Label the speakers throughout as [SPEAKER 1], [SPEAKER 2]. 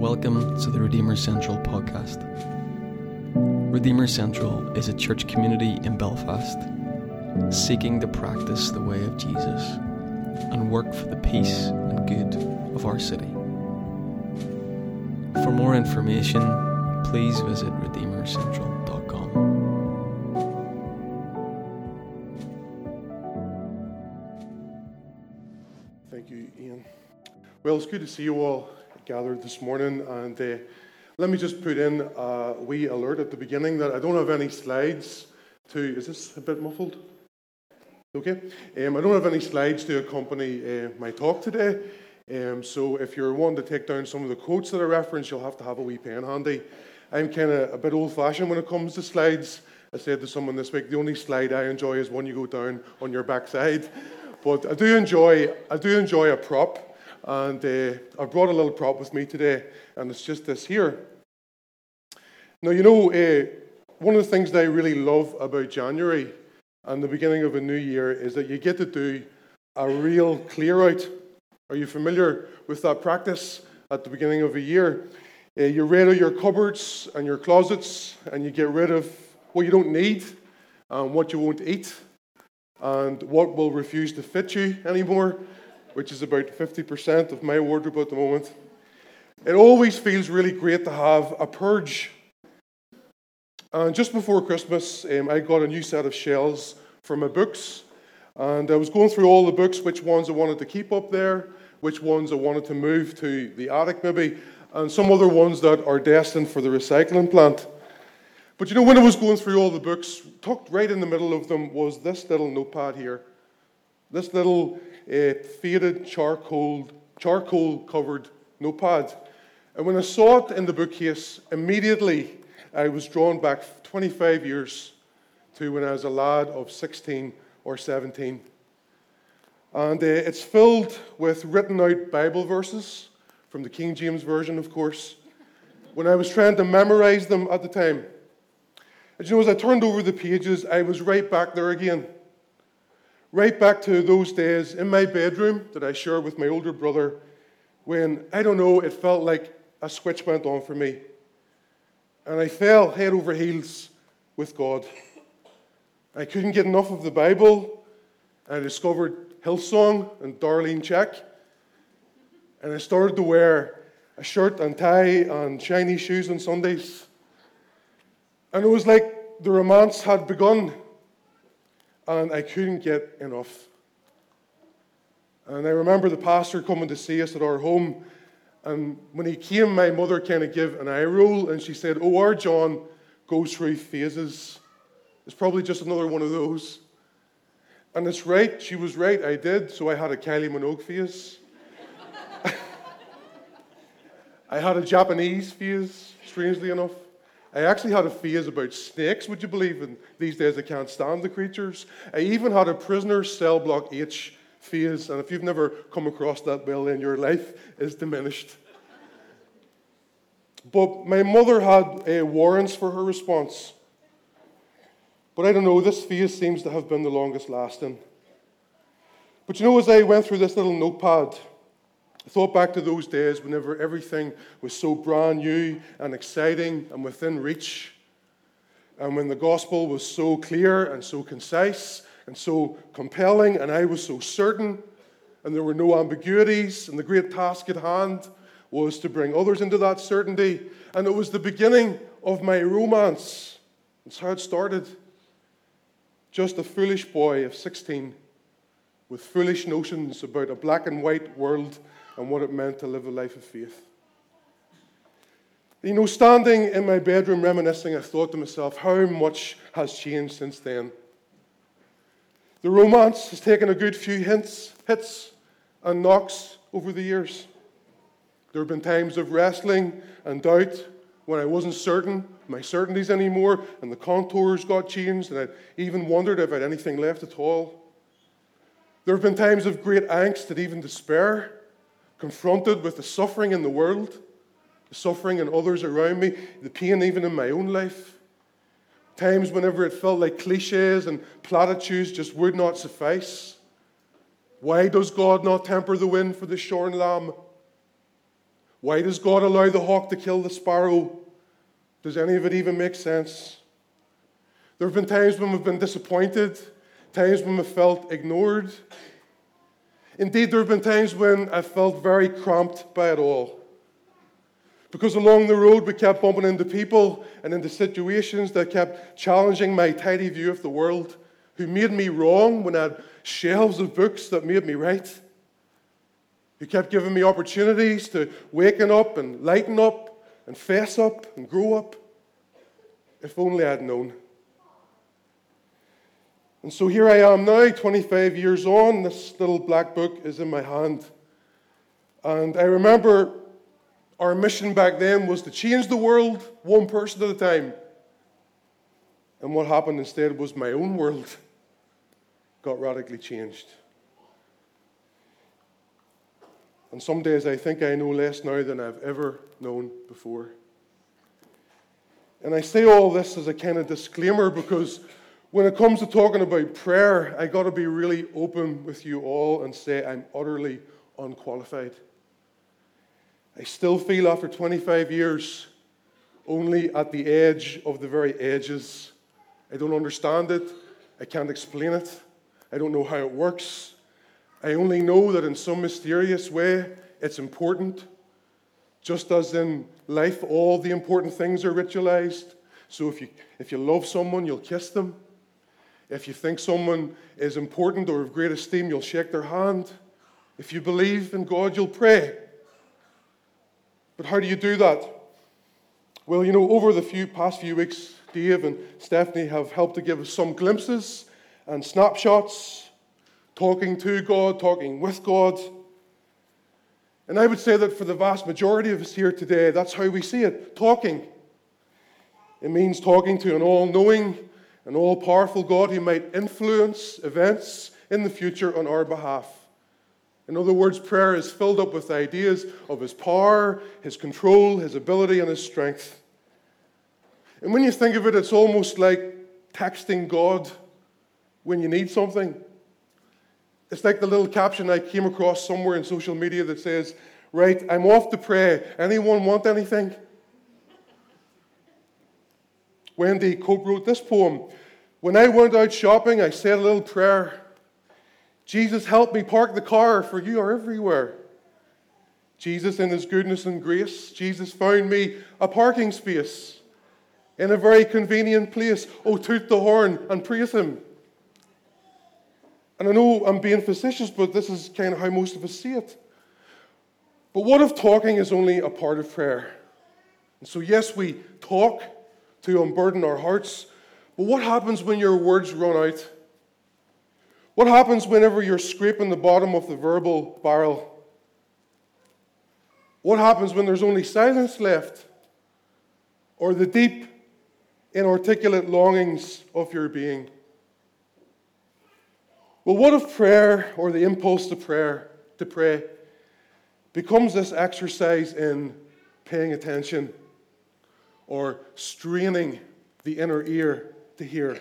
[SPEAKER 1] Welcome to the Redeemer Central podcast. Redeemer Central is a church community in Belfast seeking to practice the way of Jesus and work for the peace and good of our city. For more information, please visit redeemercentral.com.
[SPEAKER 2] Thank you, Ian. Well, it's good to see you all gathered this morning. And uh, let me just put in a wee alert at the beginning that I don't have any slides to. Is this a bit muffled? Okay. Um, I don't have any slides to accompany uh, my talk today. Um, so if you're wanting to take down some of the quotes that I reference, you'll have to have a wee pen handy. I'm kind of a bit old fashioned when it comes to slides. I said to someone this week, the only slide I enjoy is one you go down on your backside. But I do enjoy, I do enjoy a prop, and uh, I brought a little prop with me today, and it's just this here. Now, you know, uh, one of the things that I really love about January and the beginning of a new year is that you get to do a real clear out. Are you familiar with that practice at the beginning of a year? Uh, you rid of your cupboards and your closets, and you get rid of what you don't need and what you won't eat and what will refuse to fit you anymore, which is about 50% of my wardrobe at the moment. It always feels really great to have a purge. And just before Christmas, um, I got a new set of shelves for my books. And I was going through all the books, which ones I wanted to keep up there, which ones I wanted to move to the attic maybe, and some other ones that are destined for the recycling plant. But you know, when I was going through all the books, tucked right in the middle of them was this little notepad here. This little uh, faded charcoal, charcoal covered notepad. And when I saw it in the bookcase, immediately I was drawn back 25 years to when I was a lad of 16 or 17. And uh, it's filled with written out Bible verses from the King James Version, of course, when I was trying to memorize them at the time. And you know, as I turned over the pages, I was right back there again. Right back to those days in my bedroom that I shared with my older brother when, I don't know, it felt like a switch went on for me. And I fell head over heels with God. I couldn't get enough of the Bible. I discovered Hillsong and Darlene Zschech. And I started to wear a shirt and tie and shiny shoes on Sundays. And it was like the romance had begun, and I couldn't get enough. And I remember the pastor coming to see us at our home, and when he came, my mother kind of gave an eye roll, and she said, Oh, our John goes through phases. It's probably just another one of those. And it's right, she was right, I did, so I had a Kylie Minogue phase. I had a Japanese phase, strangely enough. I actually had a phase about snakes, would you believe? And these days I can't stand the creatures. I even had a prisoner cell block H phase, and if you've never come across that bill in your life, is diminished. But my mother had uh, warrants for her response. But I don't know, this phase seems to have been the longest lasting. But you know, as I went through this little notepad, thought back to those days whenever everything was so brand new and exciting and within reach, and when the gospel was so clear and so concise and so compelling, and I was so certain, and there were no ambiguities, and the great task at hand was to bring others into that certainty. And it was the beginning of my romance. That's how it started. Just a foolish boy of 16 with foolish notions about a black and white world and what it meant to live a life of faith. You know, standing in my bedroom reminiscing, I thought to myself, how much has changed since then? The romance has taken a good few hints, hits and knocks over the years. There have been times of wrestling and doubt when I wasn't certain my certainties anymore, and the contours got changed, and I even wondered if I had anything left at all. There have been times of great angst and even despair confronted with the suffering in the world, the suffering in others around me, the pain even in my own life. Times whenever it felt like cliches and platitudes just would not suffice. Why does God not temper the wind for the shorn lamb? Why does God allow the hawk to kill the sparrow? Does any of it even make sense? There have been times when we've been disappointed, times when we've felt ignored. Indeed, there have been times when I felt very cramped by it all. Because along the road, we kept bumping into people and into situations that kept challenging my tidy view of the world, who made me wrong when I had shelves of books that made me right, who kept giving me opportunities to waken up and lighten up and fess up and grow up. If only I'd known. And so here I am now, 25 years on. This little black book is in my hand. And I remember our mission back then was to change the world one person at a time. And what happened instead was my own world got radically changed. And some days I think I know less now than I've ever known before. And I say all this as a kind of disclaimer because when it comes to talking about prayer, I got to be really open with you all and say I'm utterly unqualified. I still feel after 25 years only at the edge of the very edges. I don't understand it. I can't explain it. I don't know how it works. I only know that in some mysterious way it's important. Just as in life, all the important things are ritualized. So if you, if you love someone, you'll kiss them. If you think someone is important or of great esteem, you'll shake their hand. If you believe in God, you'll pray. But how do you do that? Well, you know, over the few, past few weeks, Dave and Stephanie have helped to give us some glimpses and snapshots, talking to God, talking with God. And I would say that for the vast majority of us here today, that's how we see it talking. It means talking to an all knowing, an all powerful God who might influence events in the future on our behalf. In other words, prayer is filled up with ideas of His power, His control, His ability, and His strength. And when you think of it, it's almost like texting God when you need something. It's like the little caption I came across somewhere in social media that says, Right, I'm off to pray. Anyone want anything? Wendy Cope wrote this poem When I went out shopping, I said a little prayer. Jesus, help me park the car, for you are everywhere. Jesus, in his goodness and grace, Jesus found me a parking space in a very convenient place. Oh, toot the horn and praise him. And I know I'm being facetious, but this is kind of how most of us see it. But what if talking is only a part of prayer? And so, yes, we talk to unburden our hearts. But what happens when your words run out? What happens whenever you're scraping the bottom of the verbal barrel? What happens when there's only silence left? Or the deep, inarticulate longings of your being? Well, what if prayer or the impulse to prayer to pray becomes this exercise in paying attention or straining the inner ear to hear.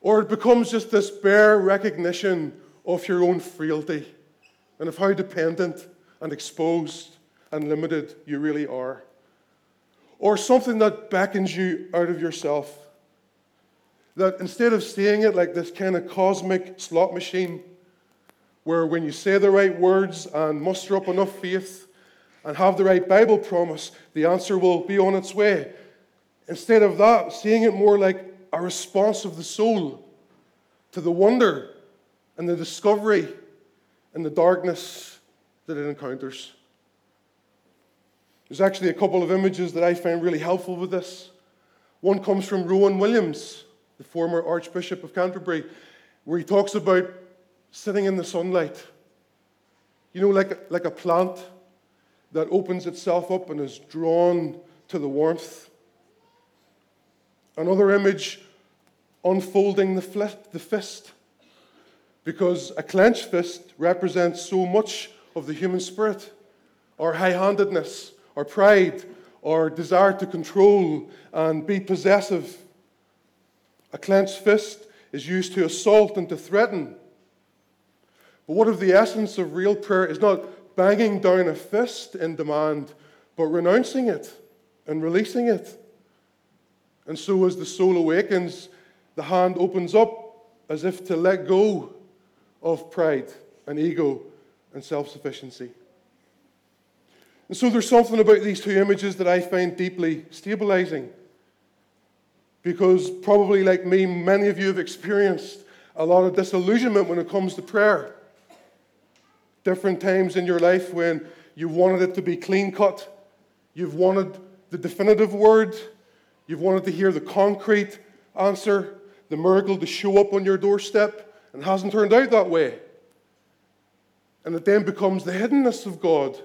[SPEAKER 2] Or it becomes just this bare recognition of your own frailty and of how dependent and exposed and limited you really are. Or something that beckons you out of yourself. That instead of seeing it like this kind of cosmic slot machine, where when you say the right words and muster up enough faith, and have the right Bible promise, the answer will be on its way. Instead of that, seeing it more like a response of the soul to the wonder and the discovery and the darkness that it encounters. There's actually a couple of images that I find really helpful with this. One comes from Rowan Williams, the former Archbishop of Canterbury, where he talks about sitting in the sunlight. You know, like like a plant that opens itself up and is drawn to the warmth. Another image unfolding the, the fist, because a clenched fist represents so much of the human spirit our high handedness, our pride, our desire to control and be possessive. A clenched fist is used to assault and to threaten. But what if the essence of real prayer is not banging down a fist in demand, but renouncing it and releasing it. And so, as the soul awakens, the hand opens up as if to let go of pride and ego and self sufficiency. And so, there's something about these two images that I find deeply stabilizing. Because, probably like me, many of you have experienced a lot of disillusionment when it comes to prayer. Different times in your life when you wanted it to be clean cut, you've wanted the definitive word, You've wanted to hear the concrete answer, the miracle to show up on your doorstep, and hasn't turned out that way. And it then becomes the hiddenness of God,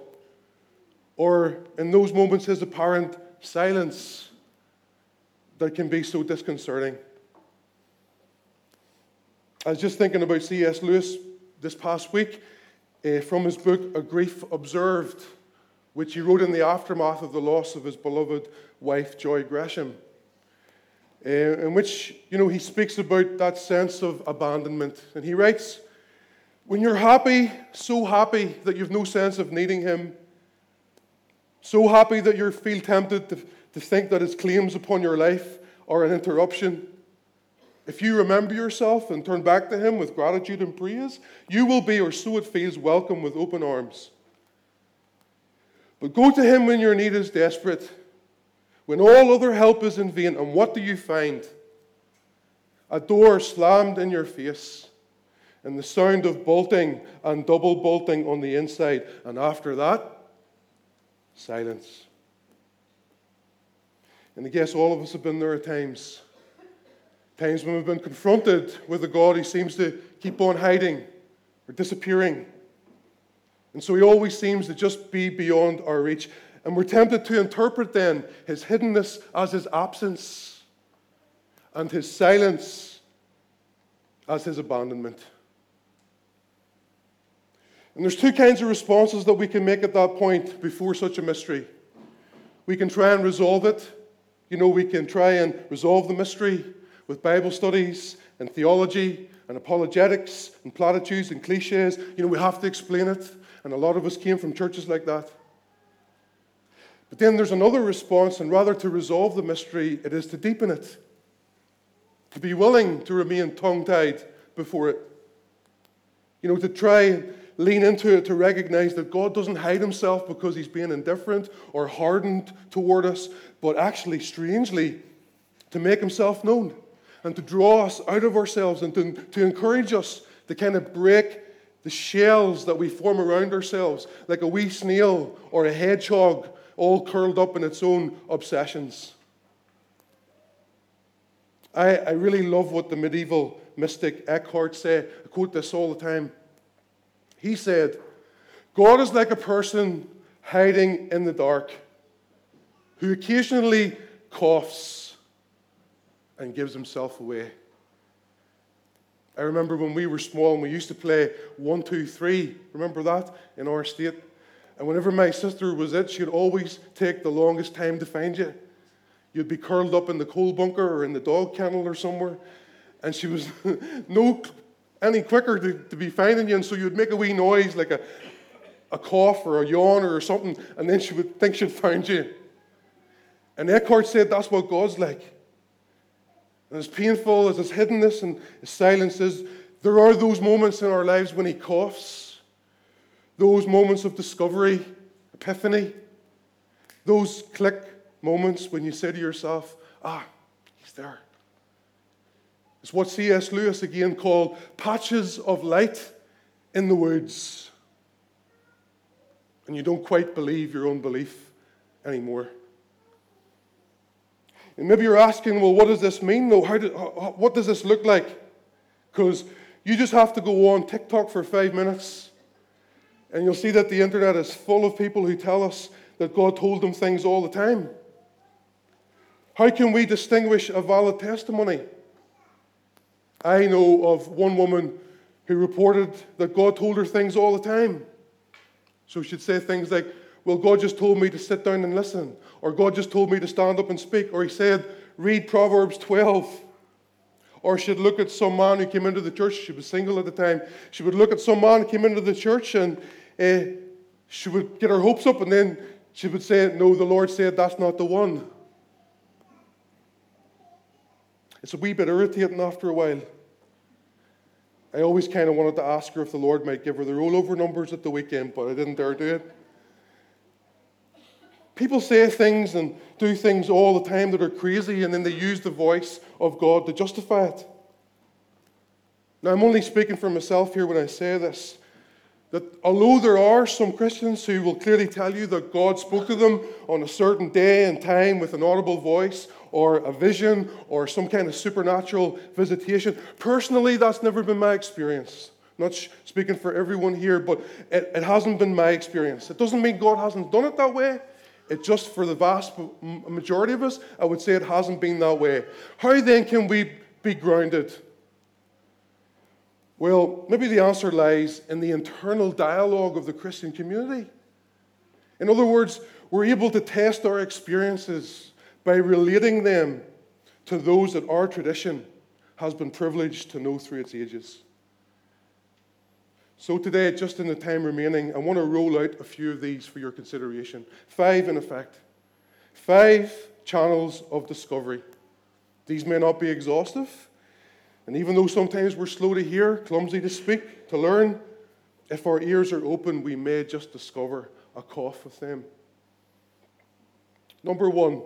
[SPEAKER 2] or in those moments, his apparent silence that can be so disconcerting. I was just thinking about C.S. Lewis this past week uh, from his book, A Grief Observed which he wrote in the aftermath of the loss of his beloved wife, Joy Gresham, uh, in which, you know, he speaks about that sense of abandonment. And he writes, when you're happy, so happy that you've no sense of needing him, so happy that you feel tempted to, to think that his claims upon your life are an interruption, if you remember yourself and turn back to him with gratitude and praise, you will be, or so it feels, welcome with open arms. But go to him when your need is desperate, when all other help is in vain. And what do you find? A door slammed in your face, and the sound of bolting and double bolting on the inside. And after that, silence. And I guess all of us have been there at times. Times when we've been confronted with a God who seems to keep on hiding or disappearing and so he always seems to just be beyond our reach. And we're tempted to interpret then his hiddenness as his absence and his silence as his abandonment. And there's two kinds of responses that we can make at that point before such a mystery. We can try and resolve it. You know, we can try and resolve the mystery with Bible studies and theology and apologetics and platitudes and cliches. You know, we have to explain it. And a lot of us came from churches like that. But then there's another response, and rather to resolve the mystery, it is to deepen it, to be willing to remain tongue tied before it. You know, to try lean into it, to recognize that God doesn't hide himself because he's being indifferent or hardened toward us, but actually, strangely, to make himself known and to draw us out of ourselves and to, to encourage us to kind of break the shells that we form around ourselves, like a wee snail or a hedgehog, all curled up in its own obsessions. I, I really love what the medieval mystic Eckhart said. I quote this all the time. He said, God is like a person hiding in the dark who occasionally coughs and gives himself away. I remember when we were small and we used to play one, two, three. Remember that in our state? And whenever my sister was it, she'd always take the longest time to find you. You'd be curled up in the coal bunker or in the dog kennel or somewhere, and she was no any quicker to, to be finding you. And so you'd make a wee noise like a, a cough or a yawn or something, and then she would think she'd found you. And Eckhart said that's what God's like. And as painful as his hiddenness and his silence is, there are those moments in our lives when he coughs, those moments of discovery, epiphany, those click moments when you say to yourself, ah, he's there. It's what C.S. Lewis again called patches of light in the woods. And you don't quite believe your own belief anymore. And maybe you're asking, well, what does this mean though? How, do, uh, uh, what does this look like? Because you just have to go on TikTok for five minutes and you'll see that the internet is full of people who tell us that God told them things all the time. How can we distinguish a valid testimony? I know of one woman who reported that God told her things all the time. So she'd say things like, well, God just told me to sit down and listen. Or God just told me to stand up and speak. Or He said, read Proverbs 12. Or she'd look at some man who came into the church. She was single at the time. She would look at some man who came into the church and uh, she would get her hopes up and then she would say, No, the Lord said that's not the one. It's a wee bit irritating after a while. I always kind of wanted to ask her if the Lord might give her the rollover numbers at the weekend, but I didn't dare do it. People say things and do things all the time that are crazy, and then they use the voice of God to justify it. Now, I'm only speaking for myself here when I say this. That although there are some Christians who will clearly tell you that God spoke to them on a certain day and time with an audible voice or a vision or some kind of supernatural visitation, personally, that's never been my experience. Not speaking for everyone here, but it, it hasn't been my experience. It doesn't mean God hasn't done it that way. It just for the vast majority of us, I would say it hasn't been that way. How then can we be grounded? Well, maybe the answer lies in the internal dialogue of the Christian community. In other words, we're able to test our experiences by relating them to those that our tradition has been privileged to know through its ages. So, today, just in the time remaining, I want to roll out a few of these for your consideration. Five, in effect. Five channels of discovery. These may not be exhaustive, and even though sometimes we're slow to hear, clumsy to speak, to learn, if our ears are open, we may just discover a cough with them. Number one,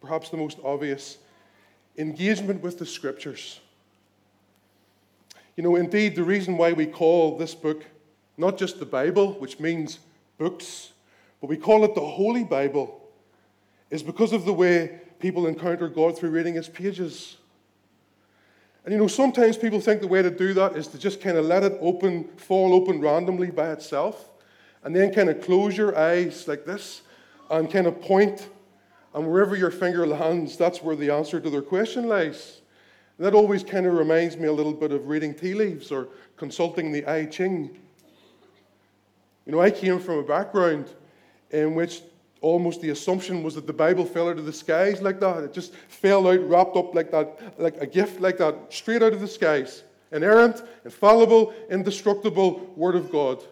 [SPEAKER 2] perhaps the most obvious, engagement with the scriptures. You know, indeed, the reason why we call this book not just the Bible, which means books, but we call it the Holy Bible, is because of the way people encounter God through reading its pages. And you know, sometimes people think the way to do that is to just kind of let it open, fall open randomly by itself, and then kind of close your eyes like this and kind of point, and wherever your finger lands, that's where the answer to their question lies. That always kind of reminds me a little bit of reading tea leaves or consulting the I Ching. You know, I came from a background in which almost the assumption was that the Bible fell out of the skies like that. It just fell out, wrapped up like that, like a gift like that, straight out of the skies. Inerrant, infallible, indestructible Word of God.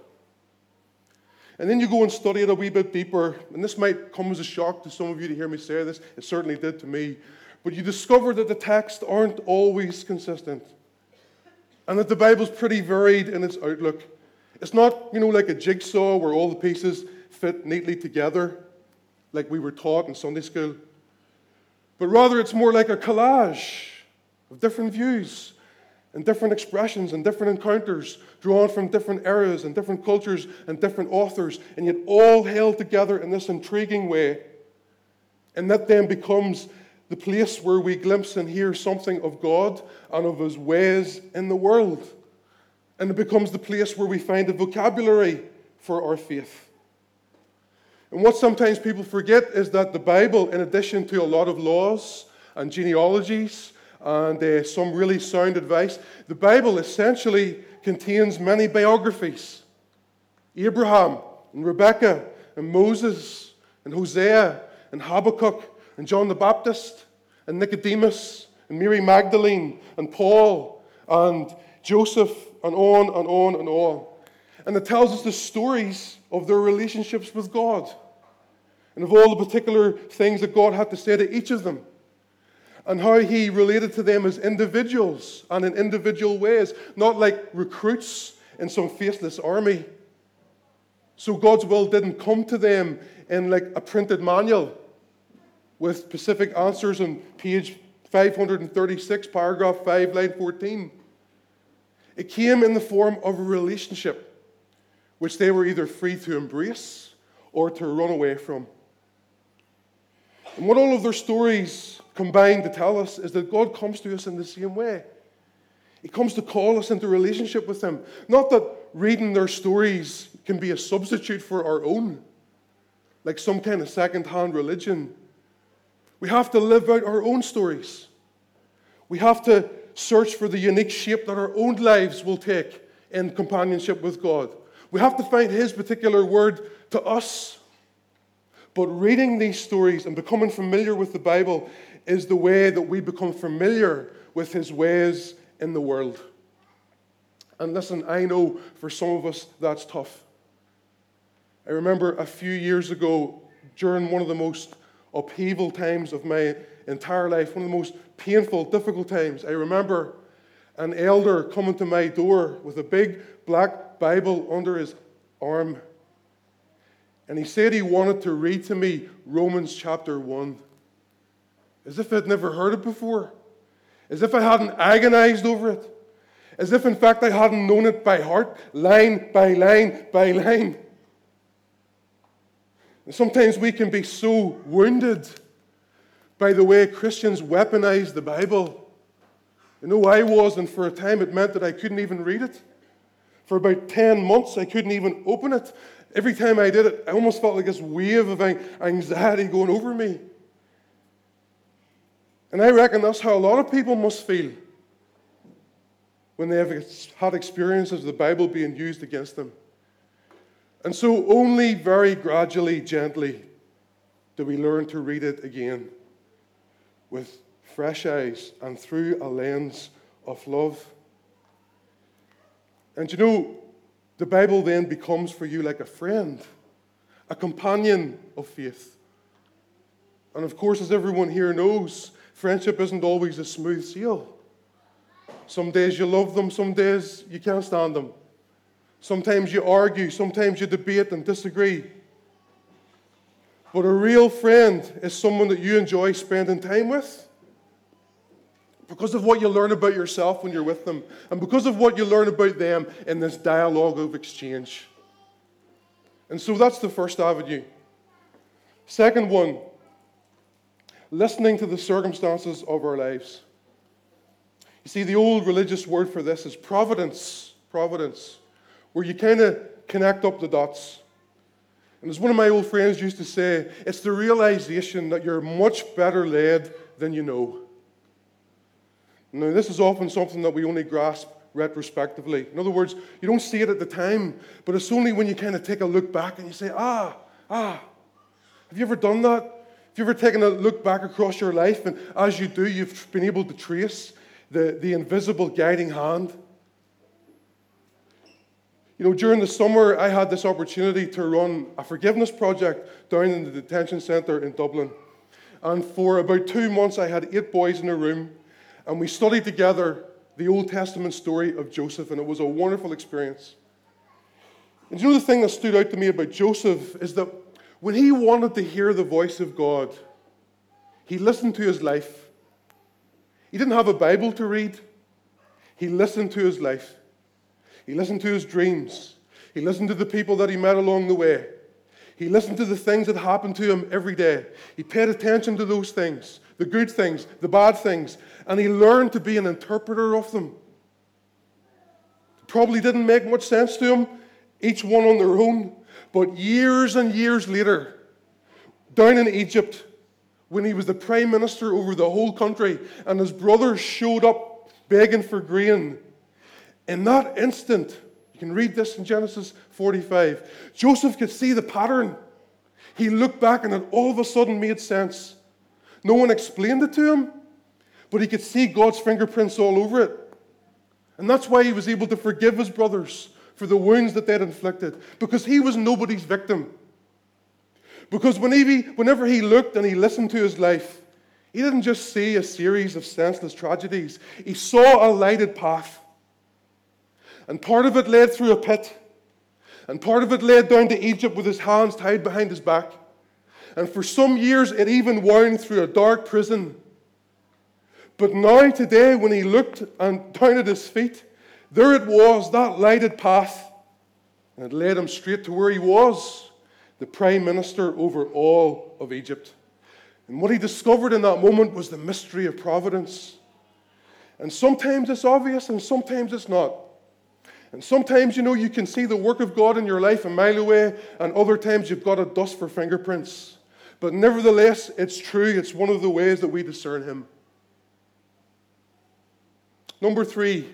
[SPEAKER 2] And then you go and study it a wee bit deeper, and this might come as a shock to some of you to hear me say this. It certainly did to me. But you discover that the texts aren't always consistent, and that the Bible's pretty varied in its outlook. It's not, you know, like a jigsaw where all the pieces fit neatly together like we were taught in Sunday school, but rather it's more like a collage of different views and different expressions and different encounters drawn from different eras and different cultures and different authors, and yet all held together in this intriguing way. And that then becomes the place where we glimpse and hear something of God and of His ways in the world. And it becomes the place where we find a vocabulary for our faith. And what sometimes people forget is that the Bible, in addition to a lot of laws and genealogies and uh, some really sound advice, the Bible essentially contains many biographies Abraham and Rebecca and Moses and Hosea and Habakkuk and John the Baptist and Nicodemus and Mary Magdalene and Paul and Joseph and on and on and on. And it tells us the stories of their relationships with God and of all the particular things that God had to say to each of them and how he related to them as individuals and in individual ways, not like recruits in some faceless army. So God's will didn't come to them in like a printed manual with specific answers on page 536, paragraph 5, line 14. It came in the form of a relationship which they were either free to embrace or to run away from. And what all of their stories combine to tell us is that God comes to us in the same way. He comes to call us into relationship with Him. Not that reading their stories can be a substitute for our own, like some kind of second hand religion. We have to live out our own stories. We have to search for the unique shape that our own lives will take in companionship with God. We have to find His particular word to us. But reading these stories and becoming familiar with the Bible is the way that we become familiar with His ways in the world. And listen, I know for some of us that's tough. I remember a few years ago, during one of the most upheaval times of my entire life, one of the most painful, difficult times, I remember an elder coming to my door with a big black Bible under his arm. And he said he wanted to read to me Romans chapter 1, as if I'd never heard it before, as if I hadn't agonized over it, as if, in fact, I hadn't known it by heart, line by line by line. And sometimes we can be so wounded by the way Christians weaponize the Bible. You know, I was, and for a time it meant that I couldn't even read it. For about 10 months, I couldn't even open it. Every time I did it, I almost felt like this wave of anxiety going over me. And I reckon that's how a lot of people must feel when they have had experiences of the Bible being used against them. And so, only very gradually, gently, do we learn to read it again with fresh eyes and through a lens of love. And you know, the Bible then becomes for you like a friend, a companion of faith. And of course, as everyone here knows, friendship isn't always a smooth sail. Some days you love them, some days you can't stand them. Sometimes you argue, sometimes you debate and disagree. But a real friend is someone that you enjoy spending time with because of what you learn about yourself when you're with them, and because of what you learn about them in this dialogue of exchange. And so that's the first avenue. Second one, listening to the circumstances of our lives. You see, the old religious word for this is providence. Providence where you kind of connect up the dots. And as one of my old friends used to say, it's the realization that you're much better led than you know. Now, this is often something that we only grasp retrospectively. In other words, you don't see it at the time, but it's only when you kind of take a look back and you say, ah, ah. Have you ever done that? Have you ever taken a look back across your life, and as you do, you've been able to trace the, the invisible guiding hand? You know, during the summer, I had this opportunity to run a forgiveness project down in the detention centre in Dublin. And for about two months, I had eight boys in a room, and we studied together the Old Testament story of Joseph, and it was a wonderful experience. And you know the thing that stood out to me about Joseph is that when he wanted to hear the voice of God, he listened to his life. He didn't have a Bible to read, he listened to his life. He listened to his dreams. He listened to the people that he met along the way. He listened to the things that happened to him every day. He paid attention to those things, the good things, the bad things, and he learned to be an interpreter of them. Probably didn't make much sense to him, each one on their own, but years and years later, down in Egypt, when he was the prime minister over the whole country, and his brothers showed up begging for grain, in that instant, you can read this in Genesis 45, Joseph could see the pattern. He looked back and it all of a sudden made sense. No one explained it to him, but he could see God's fingerprints all over it. And that's why he was able to forgive his brothers for the wounds that they'd inflicted, because he was nobody's victim. Because whenever he looked and he listened to his life, he didn't just see a series of senseless tragedies, he saw a lighted path. And part of it led through a pit. And part of it led down to Egypt with his hands tied behind his back. And for some years, it even wound through a dark prison. But now, today, when he looked and down at his feet, there it was, that lighted path. And it led him straight to where he was, the prime minister over all of Egypt. And what he discovered in that moment was the mystery of providence. And sometimes it's obvious and sometimes it's not. And sometimes, you know, you can see the work of God in your life a mile away, and other times you've got a dust for fingerprints. But nevertheless, it's true. It's one of the ways that we discern Him. Number three,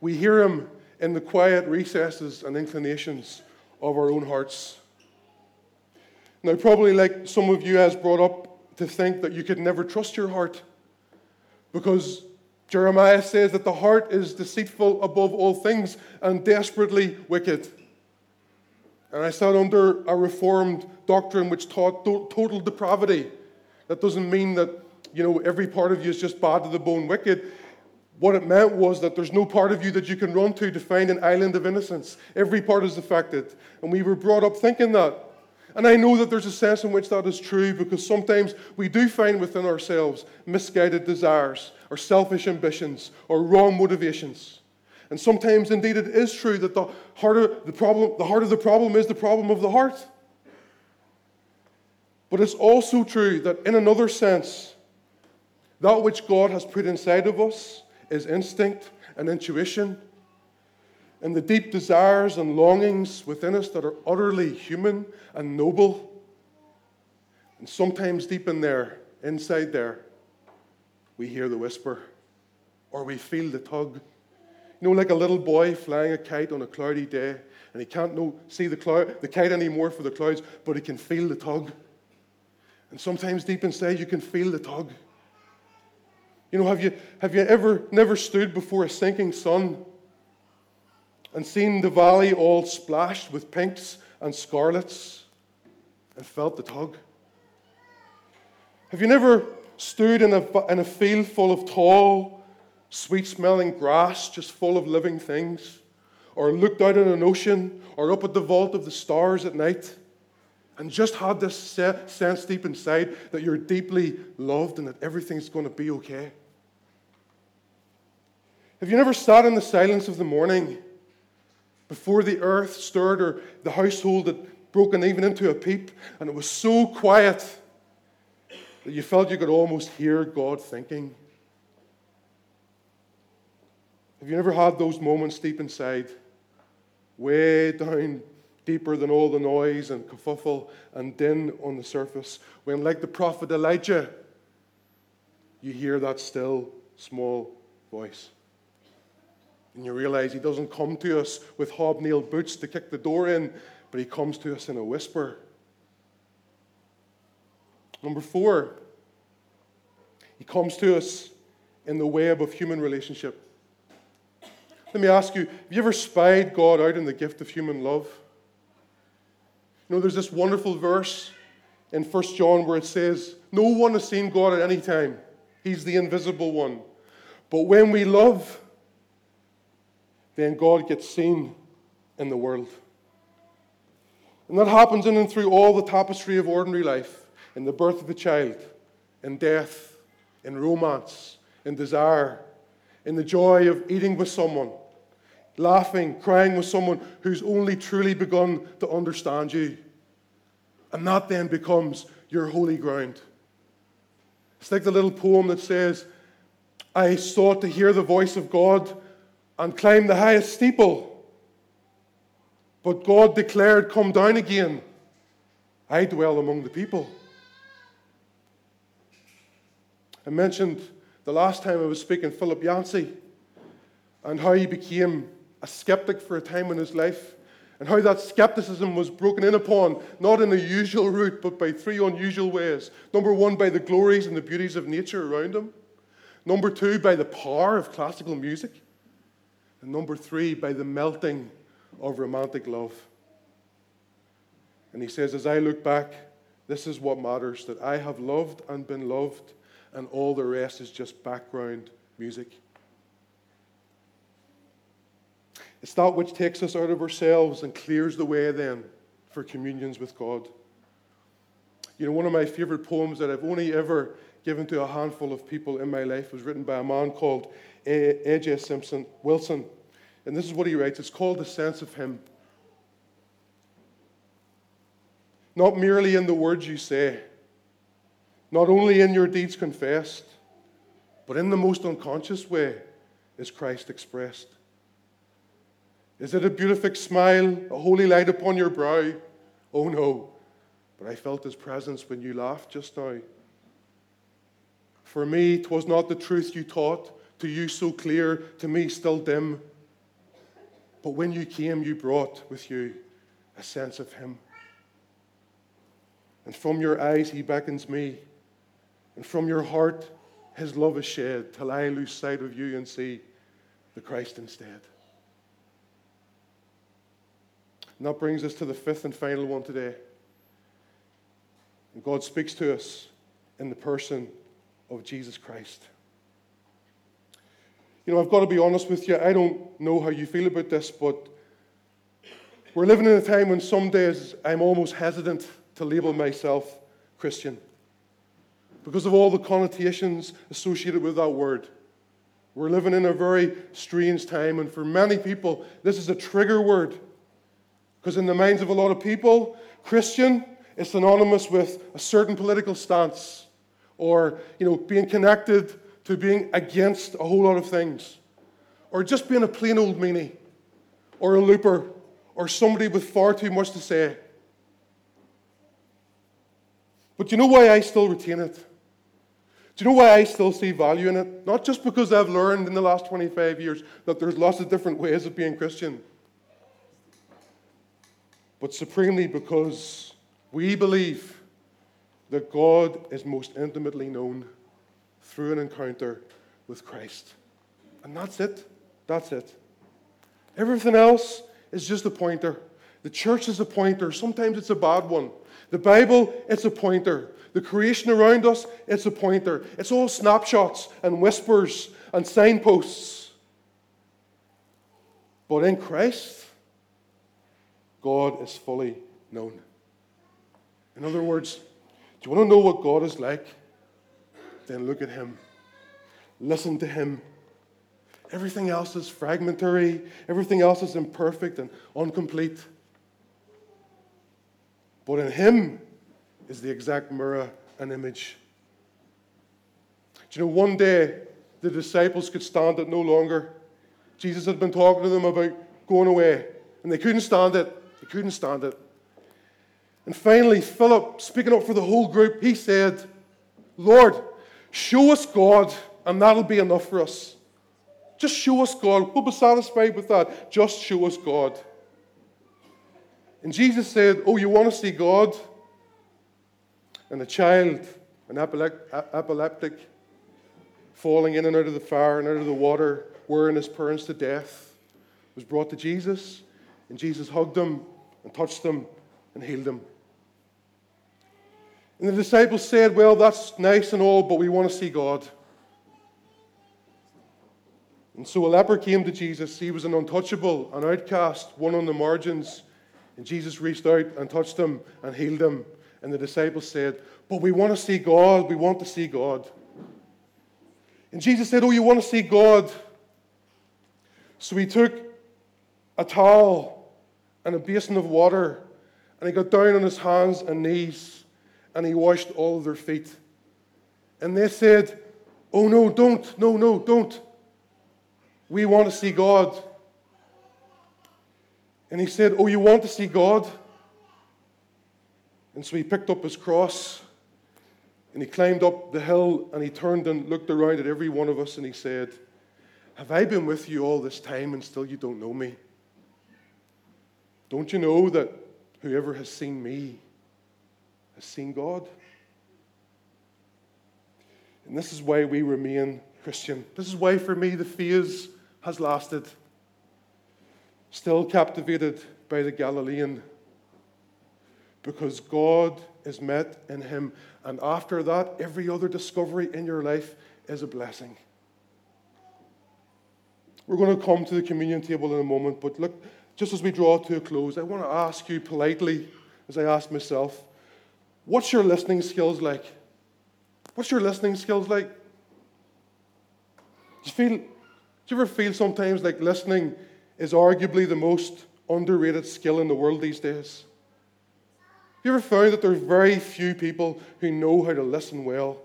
[SPEAKER 2] we hear Him in the quiet recesses and inclinations of our own hearts. Now, probably like some of you has brought up to think that you could never trust your heart because Jeremiah says that the heart is deceitful above all things and desperately wicked. And I sat under a reformed doctrine which taught total depravity. That doesn't mean that, you know, every part of you is just bad to the bone wicked. What it meant was that there's no part of you that you can run to to find an island of innocence. Every part is affected. And we were brought up thinking that. And I know that there's a sense in which that is true because sometimes we do find within ourselves misguided desires or selfish ambitions or wrong motivations. And sometimes, indeed, it is true that the heart of the problem, the heart of the problem is the problem of the heart. But it's also true that, in another sense, that which God has put inside of us is instinct and intuition, and the deep desires and longings within us that are utterly human and noble. And sometimes, deep in there, inside there, we hear the whisper or we feel the tug you know, like a little boy flying a kite on a cloudy day, and he can't no, see the, cloud, the kite anymore for the clouds, but he can feel the tug. And sometimes deep inside, you can feel the tug. You know, have you, have you ever never stood before a sinking sun and seen the valley all splashed with pinks and scarlets and felt the tug? Have you never stood in a, in a field full of tall, sweet smelling grass just full of living things, or looked out at an ocean, or up at the vault of the stars at night, and just had this sense deep inside that you're deeply loved and that everything's going to be okay. Have you never sat in the silence of the morning before the earth stirred or the household had broken even into a peep and it was so quiet that you felt you could almost hear God thinking? Have you never had those moments deep inside, way down deeper than all the noise and kerfuffle and din on the surface, when, like the prophet Elijah, you hear that still small voice? And you realize he doesn't come to us with hobnailed boots to kick the door in, but he comes to us in a whisper. Number four, he comes to us in the web of human relationship. Let me ask you have you ever spied God out in the gift of human love? You know, there's this wonderful verse in 1 John where it says, No one has seen God at any time. He's the invisible one. But when we love, then God gets seen in the world. And that happens in and through all the tapestry of ordinary life in the birth of a child, in death, in romance, in desire, in the joy of eating with someone, laughing, crying with someone who's only truly begun to understand you. And that then becomes your holy ground. It's like the little poem that says, I sought to hear the voice of God and climb the highest steeple. But God declared, Come down again. I dwell among the people. I mentioned the last time I was speaking Philip Yancey and how he became a skeptic for a time in his life, and how that skepticism was broken in upon, not in the usual route, but by three unusual ways. Number one, by the glories and the beauties of nature around him. Number two, by the power of classical music. And number three, by the melting of romantic love. And he says, As I look back, this is what matters that I have loved and been loved, and all the rest is just background music. It's that which takes us out of ourselves and clears the way then for communions with God. You know, one of my favorite poems that I've only ever given to a handful of people in my life was written by a man called A.J. Simpson Wilson. And this is what he writes it's called The Sense of Him. Not merely in the words you say, not only in your deeds confessed, but in the most unconscious way is Christ expressed. Is it a beatific smile, a holy light upon your brow? Oh no, but I felt his presence when you laughed just now. For me, 'twas not the truth you taught, to you so clear, to me still dim. But when you came, you brought with you a sense of him. And from your eyes, he beckons me. And from your heart, his love is shed till I lose sight of you and see the Christ instead. And that brings us to the fifth and final one today. And God speaks to us in the person of Jesus Christ. You know, I've got to be honest with you. I don't know how you feel about this, but we're living in a time when some days I'm almost hesitant to label myself Christian because of all the connotations associated with that word. We're living in a very strange time, and for many people, this is a trigger word. Because in the minds of a lot of people, Christian is synonymous with a certain political stance or you know, being connected to being against a whole lot of things, or just being a plain old meanie, or a looper, or somebody with far too much to say. But you know why I still retain it? Do you know why I still see value in it? Not just because I've learned in the last 25 years that there's lots of different ways of being Christian, but supremely because we believe that God is most intimately known through an encounter with Christ. And that's it. That's it. Everything else is just a pointer. The church is a pointer. Sometimes it's a bad one. The Bible, it's a pointer. The creation around us, it's a pointer. It's all snapshots and whispers and signposts. But in Christ, God is fully known. In other words, do you want to know what God is like? Then look at Him. Listen to Him. Everything else is fragmentary, everything else is imperfect and incomplete. But in Him is the exact mirror and image. Do you know, one day the disciples could stand it no longer. Jesus had been talking to them about going away, and they couldn't stand it. They couldn't stand it. And finally, Philip, speaking up for the whole group, he said, Lord, show us God, and that'll be enough for us. Just show us God. We'll be satisfied with that. Just show us God. And Jesus said, Oh, you want to see God? And a child, an epileptic, falling in and out of the fire and out of the water, wearing his parents to death, was brought to Jesus. And Jesus hugged him and touched him and healed him. And the disciples said, Well, that's nice and all, but we want to see God. And so a leper came to Jesus. He was an untouchable, an outcast, one on the margins. And Jesus reached out and touched him and healed him. And the disciples said, But we want to see God. We want to see God. And Jesus said, Oh, you want to see God? So he took a towel and a basin of water and he got down on his hands and knees and he washed all their feet. And they said, Oh, no, don't, no, no, don't. We want to see God. And he said, Oh, you want to see God? And so he picked up his cross and he climbed up the hill and he turned and looked around at every one of us and he said, Have I been with you all this time and still you don't know me? Don't you know that whoever has seen me has seen God. And this is why we remain Christian. This is why, for me, the phase has lasted. Still captivated by the Galilean. Because God is met in him. And after that, every other discovery in your life is a blessing. We're going to come to the communion table in a moment, but look, just as we draw to a close, I want to ask you politely, as I ask myself, What's your listening skills like? What's your listening skills like? Do you, feel, do you ever feel sometimes like listening is arguably the most underrated skill in the world these days? Have you ever found that there's very few people who know how to listen well?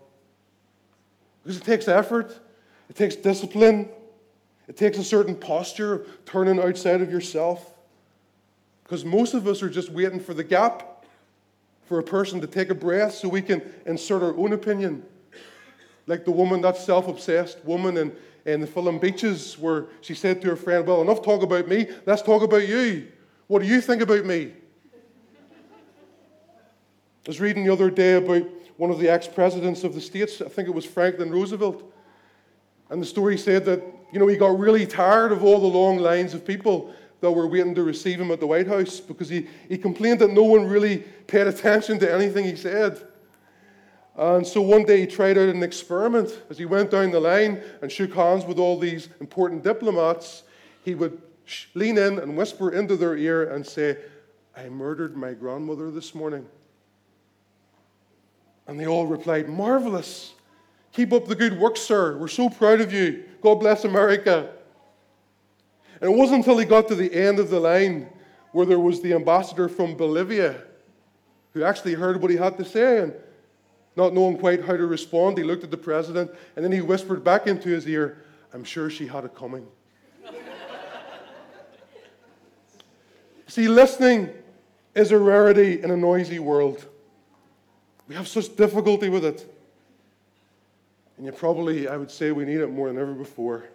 [SPEAKER 2] Because it takes effort, it takes discipline, it takes a certain posture turning outside of yourself. Because most of us are just waiting for the gap for a person to take a breath so we can insert our own opinion. Like the woman, that self obsessed woman in, in the film Beaches, where she said to her friend, Well, enough talk about me, let's talk about you. What do you think about me? I was reading the other day about one of the ex presidents of the States, I think it was Franklin Roosevelt. And the story said that, you know, he got really tired of all the long lines of people that were waiting to receive him at the White House because he, he complained that no one really paid attention to anything he said. And so one day he tried out an experiment. As he went down the line and shook hands with all these important diplomats, he would lean in and whisper into their ear and say, I murdered my grandmother this morning. And they all replied, Marvelous. Keep up the good work, sir. We're so proud of you. God bless America. And it wasn't until he got to the end of the line where there was the ambassador from Bolivia who actually heard what he had to say. And not knowing quite how to respond, he looked at the president and then he whispered back into his ear, I'm sure she had it coming. See, listening is a rarity in a noisy world. We have such difficulty with it. And yet, probably, I would say we need it more than ever before.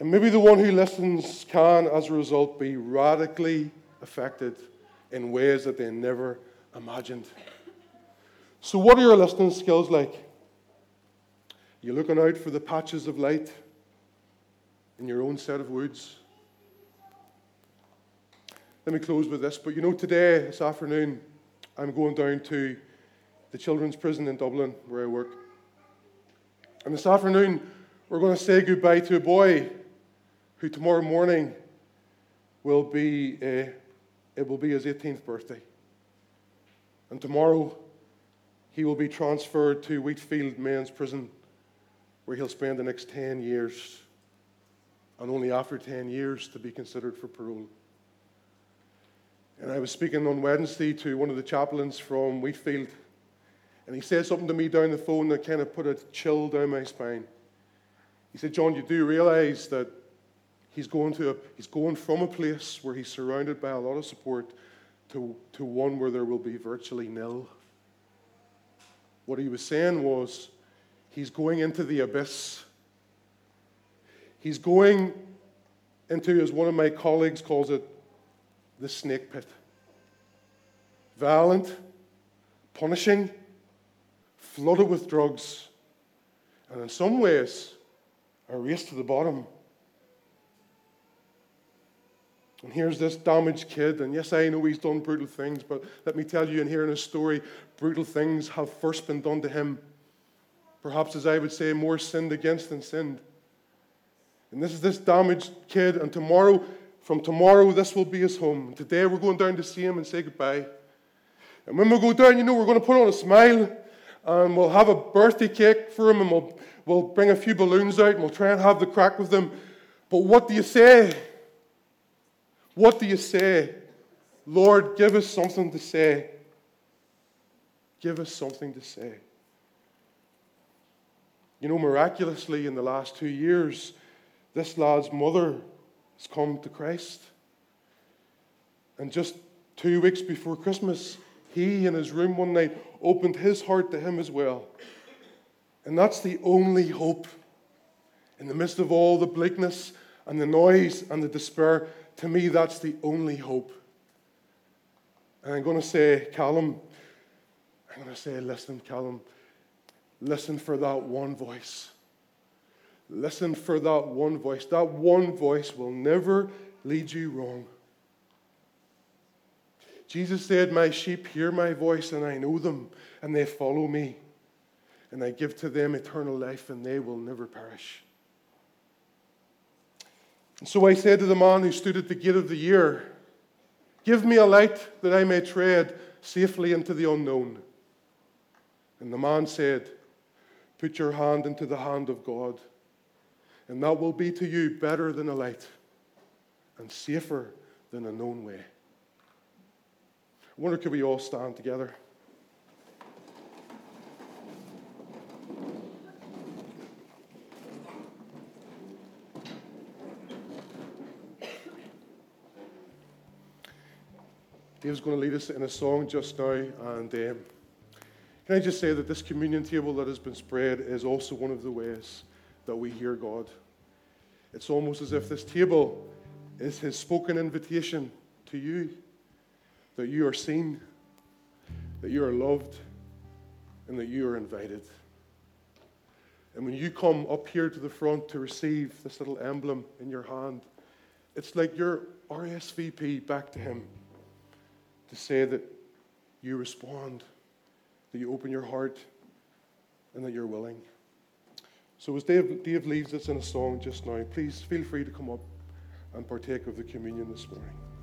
[SPEAKER 2] And maybe the one who listens can, as a result, be radically affected in ways that they never imagined. So, what are your listening skills like? You're you looking out for the patches of light in your own set of woods? Let me close with this. But you know, today, this afternoon, I'm going down to the children's prison in Dublin where I work. And this afternoon, we're going to say goodbye to a boy who tomorrow morning will be, uh, it will be his 18th birthday. And tomorrow, he will be transferred to Wheatfield Men's Prison, where he'll spend the next 10 years, and only after 10 years to be considered for parole. And I was speaking on Wednesday to one of the chaplains from Wheatfield, and he said something to me down the phone that kind of put a chill down my spine. He said, John, you do realize that he's going, to a, he's going from a place where he's surrounded by a lot of support to, to one where there will be virtually nil. What he was saying was, he's going into the abyss. He's going into, as one of my colleagues calls it, the snake pit. Violent, punishing, flooded with drugs, and in some ways, a race to the bottom. And here's this damaged kid, and yes, I know he's done brutal things, but let me tell you, in hearing his story, brutal things have first been done to him. Perhaps, as I would say, more sinned against than sinned. And this is this damaged kid, and tomorrow from tomorrow, this will be his home. Today, we're going down to see him and say goodbye. And when we go down, you know, we're going to put on a smile and we'll have a birthday cake for him and we'll, we'll bring a few balloons out and we'll try and have the crack with him. But what do you say? What do you say? Lord, give us something to say. Give us something to say. You know, miraculously, in the last two years, this lad's mother has come to Christ. And just two weeks before Christmas, he in his room one night opened his heart to him as well. And that's the only hope. In the midst of all the bleakness and the noise and the despair, to me, that's the only hope. And I'm going to say, Callum, I'm going to say, listen, Callum, listen for that one voice. Listen for that one voice. That one voice will never lead you wrong. Jesus said, My sheep hear my voice, and I know them, and they follow me. And I give to them eternal life, and they will never perish. And so I said to the man who stood at the gate of the year, Give me a light that I may tread safely into the unknown. And the man said, Put your hand into the hand of God and that will be to you better than a light and safer than a known way. I wonder, could we all stand together? Dave's going to lead us in a song just now, and um, can I just say that this communion table that has been spread is also one of the ways that we hear God. It's almost as if this table is His spoken invitation to you that you are seen, that you are loved, and that you are invited. And when you come up here to the front to receive this little emblem in your hand, it's like your RSVP back to Him to say that you respond, that you open your heart, and that you're willing. So, as Dave, Dave leads us in a song just now, please feel free to come up and partake of the communion this morning.